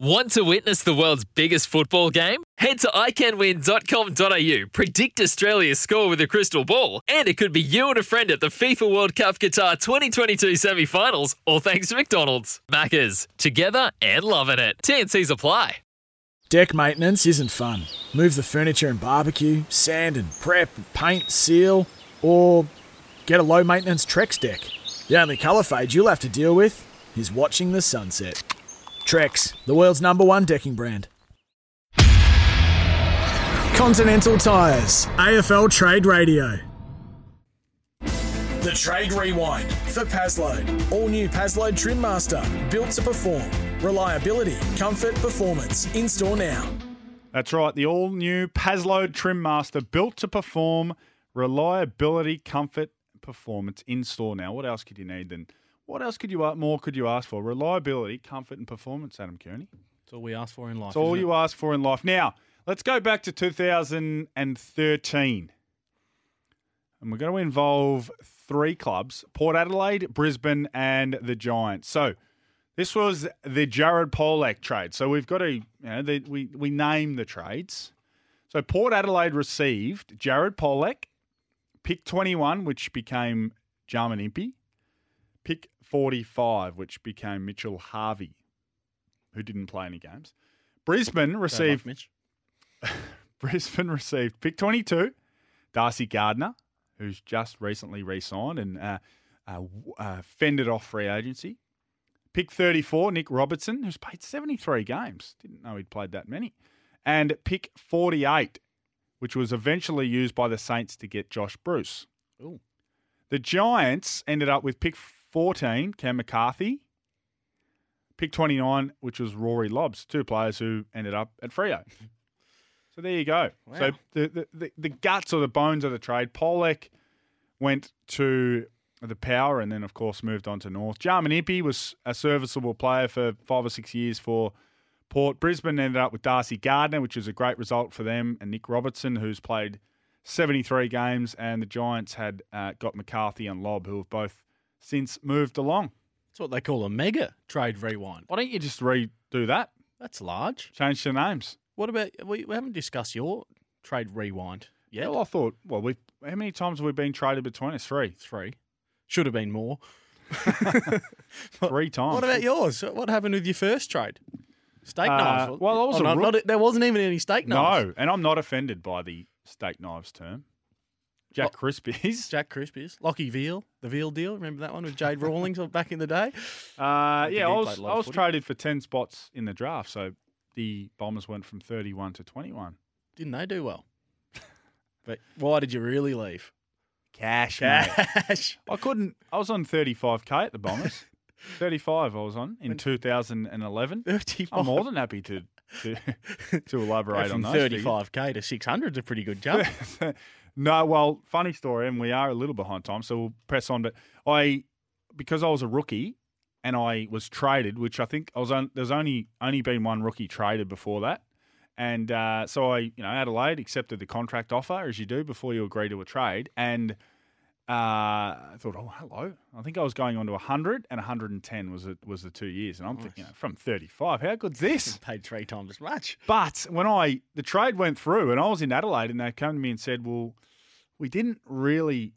Want to witness the world's biggest football game? Head to iCanWin.com.au, predict Australia's score with a crystal ball, and it could be you and a friend at the FIFA World Cup Qatar 2022 semi finals, all thanks to McDonald's. Maccas, together and loving it. TNC's apply. Deck maintenance isn't fun. Move the furniture and barbecue, sand and prep, paint, seal, or get a low maintenance Trex deck. The only colour fade you'll have to deal with is watching the sunset. Trex, the world's number one decking brand. Continental Tires, AFL Trade Radio. The Trade Rewind for Paslode. All new Paslode Trim Master, built to perform. Reliability, comfort, performance. In store now. That's right, the all new Paslode Trim Master, built to perform. Reliability, comfort, performance. In store now. What else could you need then? What else could you more could you ask for? Reliability, comfort, and performance. Adam Kearney. That's all we ask for in life. That's all you it? ask for in life. Now, let's go back to 2013. And we're going to involve three clubs Port Adelaide, Brisbane, and the Giants. So, this was the Jared Polec trade. So, we've got to, you know, the, we, we name the trades. So, Port Adelaide received Jared Polec, pick 21, which became Jarman Impey, pick 45, which became Mitchell Harvey, who didn't play any games. Brisbane received Mitch. Brisbane received pick 22, Darcy Gardner, who's just recently re signed and uh, uh, uh, fended off free agency. Pick 34, Nick Robertson, who's played 73 games. Didn't know he'd played that many. And pick 48, which was eventually used by the Saints to get Josh Bruce. Ooh. The Giants ended up with pick 14, Cam McCarthy. Pick 29, which was Rory Lobbs, two players who ended up at Freo. So there you go. So the, the, the, the guts or the bones of the trade, Polec went to the Power and then, of course, moved on to North. Jarman Impey was a serviceable player for five or six years for Port. Brisbane ended up with Darcy Gardner, which was a great result for them, and Nick Robertson, who's played 73 games, and the Giants had uh, got McCarthy and Lobb, who have both since moved along. That's what they call a mega trade rewind. Why don't you just redo that? That's large. Change the names. What about we, we haven't discussed your trade rewind yet? Well, I thought, well, we how many times have we been traded between us? Three. Three. Should have been more. Three times. What about yours? What happened with your first trade? Steak Uh, knives. well, I was Oh, a no, rook- not- there wasn't even any steak knives. No, and I'm not offended by the steak knives term. Jack Crispies. Jack Crispies, Lockie Veal, the Veal deal. Remember that one with Jade Rawlings back in the day? Uh, yeah, I was I was traded for ten spots in the draft, so the Bombers went from 31 to 21. Didn't they do well? But why did you really leave? Cash, Cash. I couldn't. I was on 35k at the Bombers. 35 I was on in 2011. 35. I'm more than happy to to, to elaborate on those. 35k to 600 is a pretty good jump. no, well, funny story, and we are a little behind time, so we'll press on. But I, because I was a rookie and I was traded, which I think I was on, there's only only been one rookie traded before that, and uh, so I, you know, Adelaide accepted the contract offer as you do before you agree to a trade, and Uh, I thought, oh, hello. I think I was going on to 100 and 110 was it was the two years, and I'm thinking, you know, from 35, how good's this? Paid three times as much. But when I the trade went through and I was in Adelaide and they came to me and said, "Well, we didn't really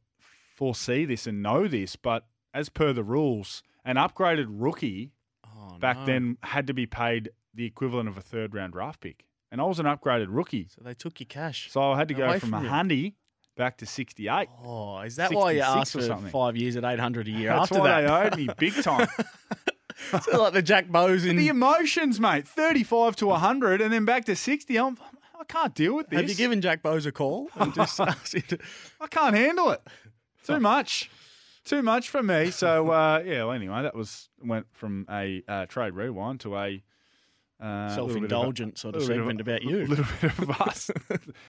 foresee this and know this, but as per the rules, an upgraded rookie Oh, back no. then had to be paid the equivalent of a third round draft pick, and I was an upgraded rookie, So they took your cash. so I had to go from from a you. Back to 68. Oh, is that why you asked for something. five years at 800 a year That's after why that? they owed me big time. so like the Jack Bowes in. the emotions, mate. 35 to 100 and then back to 60. I'm, I can't deal with this. Have you given Jack Bowes a call? And just asked him to- I can't handle it. Too much. Too much for me. So uh, yeah. Well, anyway, that was went from a uh, trade rewind to a Uh, a of- Self-indulgent sort of segment about you. A little bit of us.